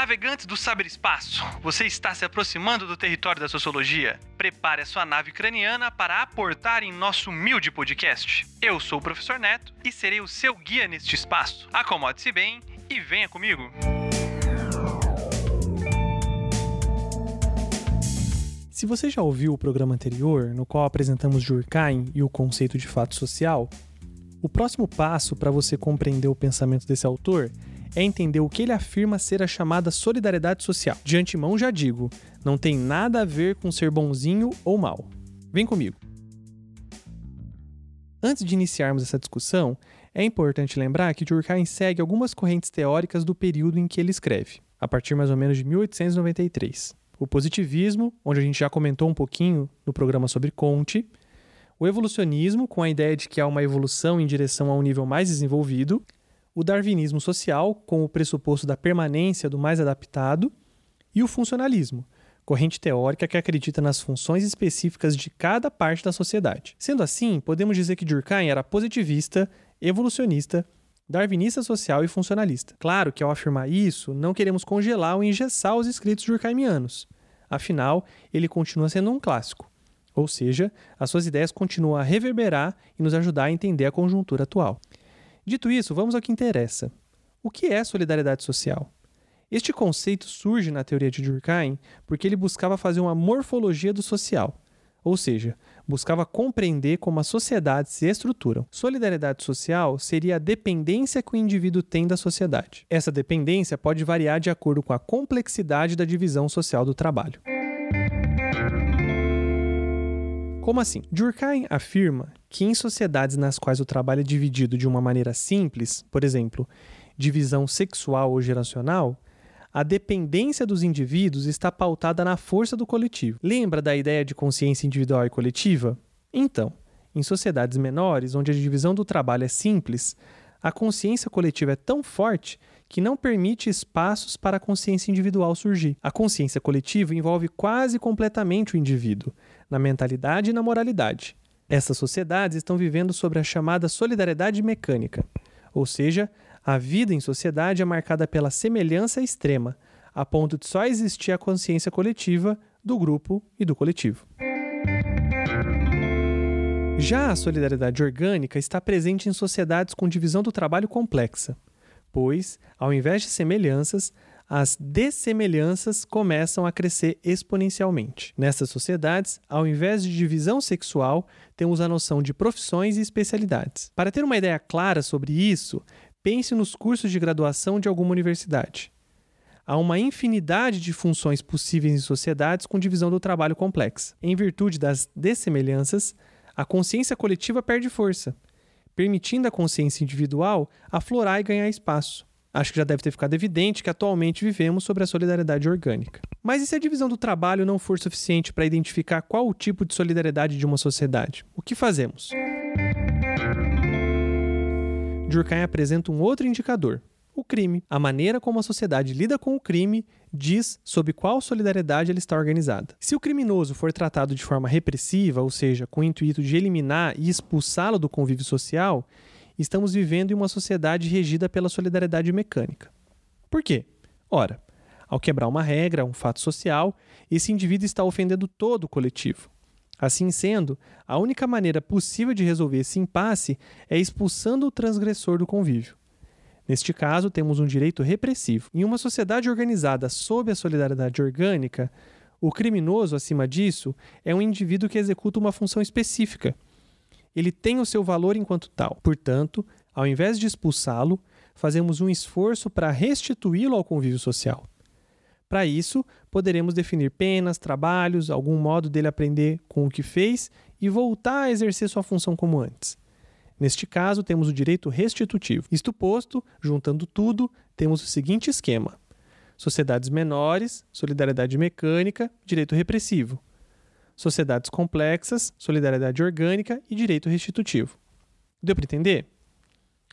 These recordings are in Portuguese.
navegantes do saberespaço, você está se aproximando do território da sociologia? Prepare a sua nave craniana para aportar em nosso humilde podcast. Eu sou o professor Neto e serei o seu guia neste espaço. Acomode-se bem e venha comigo. Se você já ouviu o programa anterior, no qual apresentamos Durkheim e o conceito de fato social, o próximo passo para você compreender o pensamento desse autor é entender o que ele afirma ser a chamada solidariedade social. De antemão já digo, não tem nada a ver com ser bonzinho ou mal. Vem comigo. Antes de iniciarmos essa discussão, é importante lembrar que Durkheim segue algumas correntes teóricas do período em que ele escreve, a partir mais ou menos de 1893 o positivismo, onde a gente já comentou um pouquinho no programa sobre Conte, o evolucionismo, com a ideia de que há uma evolução em direção a um nível mais desenvolvido, o darwinismo social, com o pressuposto da permanência do mais adaptado, e o funcionalismo, corrente teórica que acredita nas funções específicas de cada parte da sociedade. Sendo assim, podemos dizer que Durkheim era positivista, evolucionista, darwinista social e funcionalista. Claro que ao afirmar isso, não queremos congelar ou engessar os escritos durkheimianos. Afinal, ele continua sendo um clássico. Ou seja, as suas ideias continuam a reverberar e nos ajudar a entender a conjuntura atual. Dito isso, vamos ao que interessa. O que é solidariedade social? Este conceito surge na teoria de Durkheim porque ele buscava fazer uma morfologia do social, ou seja, buscava compreender como as sociedades se estruturam. Solidariedade social seria a dependência que o indivíduo tem da sociedade. Essa dependência pode variar de acordo com a complexidade da divisão social do trabalho. Como assim? Durkheim afirma que em sociedades nas quais o trabalho é dividido de uma maneira simples, por exemplo, divisão sexual ou geracional, a dependência dos indivíduos está pautada na força do coletivo. Lembra da ideia de consciência individual e coletiva? Então, em sociedades menores, onde a divisão do trabalho é simples, a consciência coletiva é tão forte que não permite espaços para a consciência individual surgir. A consciência coletiva envolve quase completamente o indivíduo, na mentalidade e na moralidade. Essas sociedades estão vivendo sobre a chamada solidariedade mecânica, ou seja, a vida em sociedade é marcada pela semelhança extrema, a ponto de só existir a consciência coletiva do grupo e do coletivo. Já a solidariedade orgânica está presente em sociedades com divisão do trabalho complexa, pois, ao invés de semelhanças, as dessemelhanças começam a crescer exponencialmente. Nessas sociedades, ao invés de divisão sexual, temos a noção de profissões e especialidades. Para ter uma ideia clara sobre isso, Pense nos cursos de graduação de alguma universidade. Há uma infinidade de funções possíveis em sociedades com divisão do trabalho complexa. Em virtude das dessemelhanças, a consciência coletiva perde força, permitindo à consciência individual aflorar e ganhar espaço. Acho que já deve ter ficado evidente que atualmente vivemos sobre a solidariedade orgânica. Mas e se a divisão do trabalho não for suficiente para identificar qual o tipo de solidariedade de uma sociedade? O que fazemos? Durkheim apresenta um outro indicador, o crime. A maneira como a sociedade lida com o crime diz sobre qual solidariedade ela está organizada. Se o criminoso for tratado de forma repressiva, ou seja, com o intuito de eliminar e expulsá-lo do convívio social, estamos vivendo em uma sociedade regida pela solidariedade mecânica. Por quê? Ora, ao quebrar uma regra, um fato social, esse indivíduo está ofendendo todo o coletivo. Assim sendo, a única maneira possível de resolver esse impasse é expulsando o transgressor do convívio. Neste caso, temos um direito repressivo. Em uma sociedade organizada sob a solidariedade orgânica, o criminoso, acima disso, é um indivíduo que executa uma função específica. Ele tem o seu valor enquanto tal. Portanto, ao invés de expulsá-lo, fazemos um esforço para restituí-lo ao convívio social. Para isso, poderemos definir penas, trabalhos, algum modo dele aprender com o que fez e voltar a exercer sua função como antes. Neste caso, temos o direito restitutivo. Isto posto, juntando tudo, temos o seguinte esquema: sociedades menores, solidariedade mecânica, direito repressivo. Sociedades complexas, solidariedade orgânica e direito restitutivo. Deu para entender?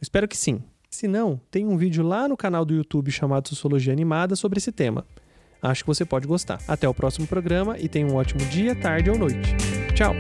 Espero que sim. Se não, tem um vídeo lá no canal do YouTube chamado Sociologia Animada sobre esse tema. Acho que você pode gostar. Até o próximo programa e tenha um ótimo dia, tarde ou noite. Tchau!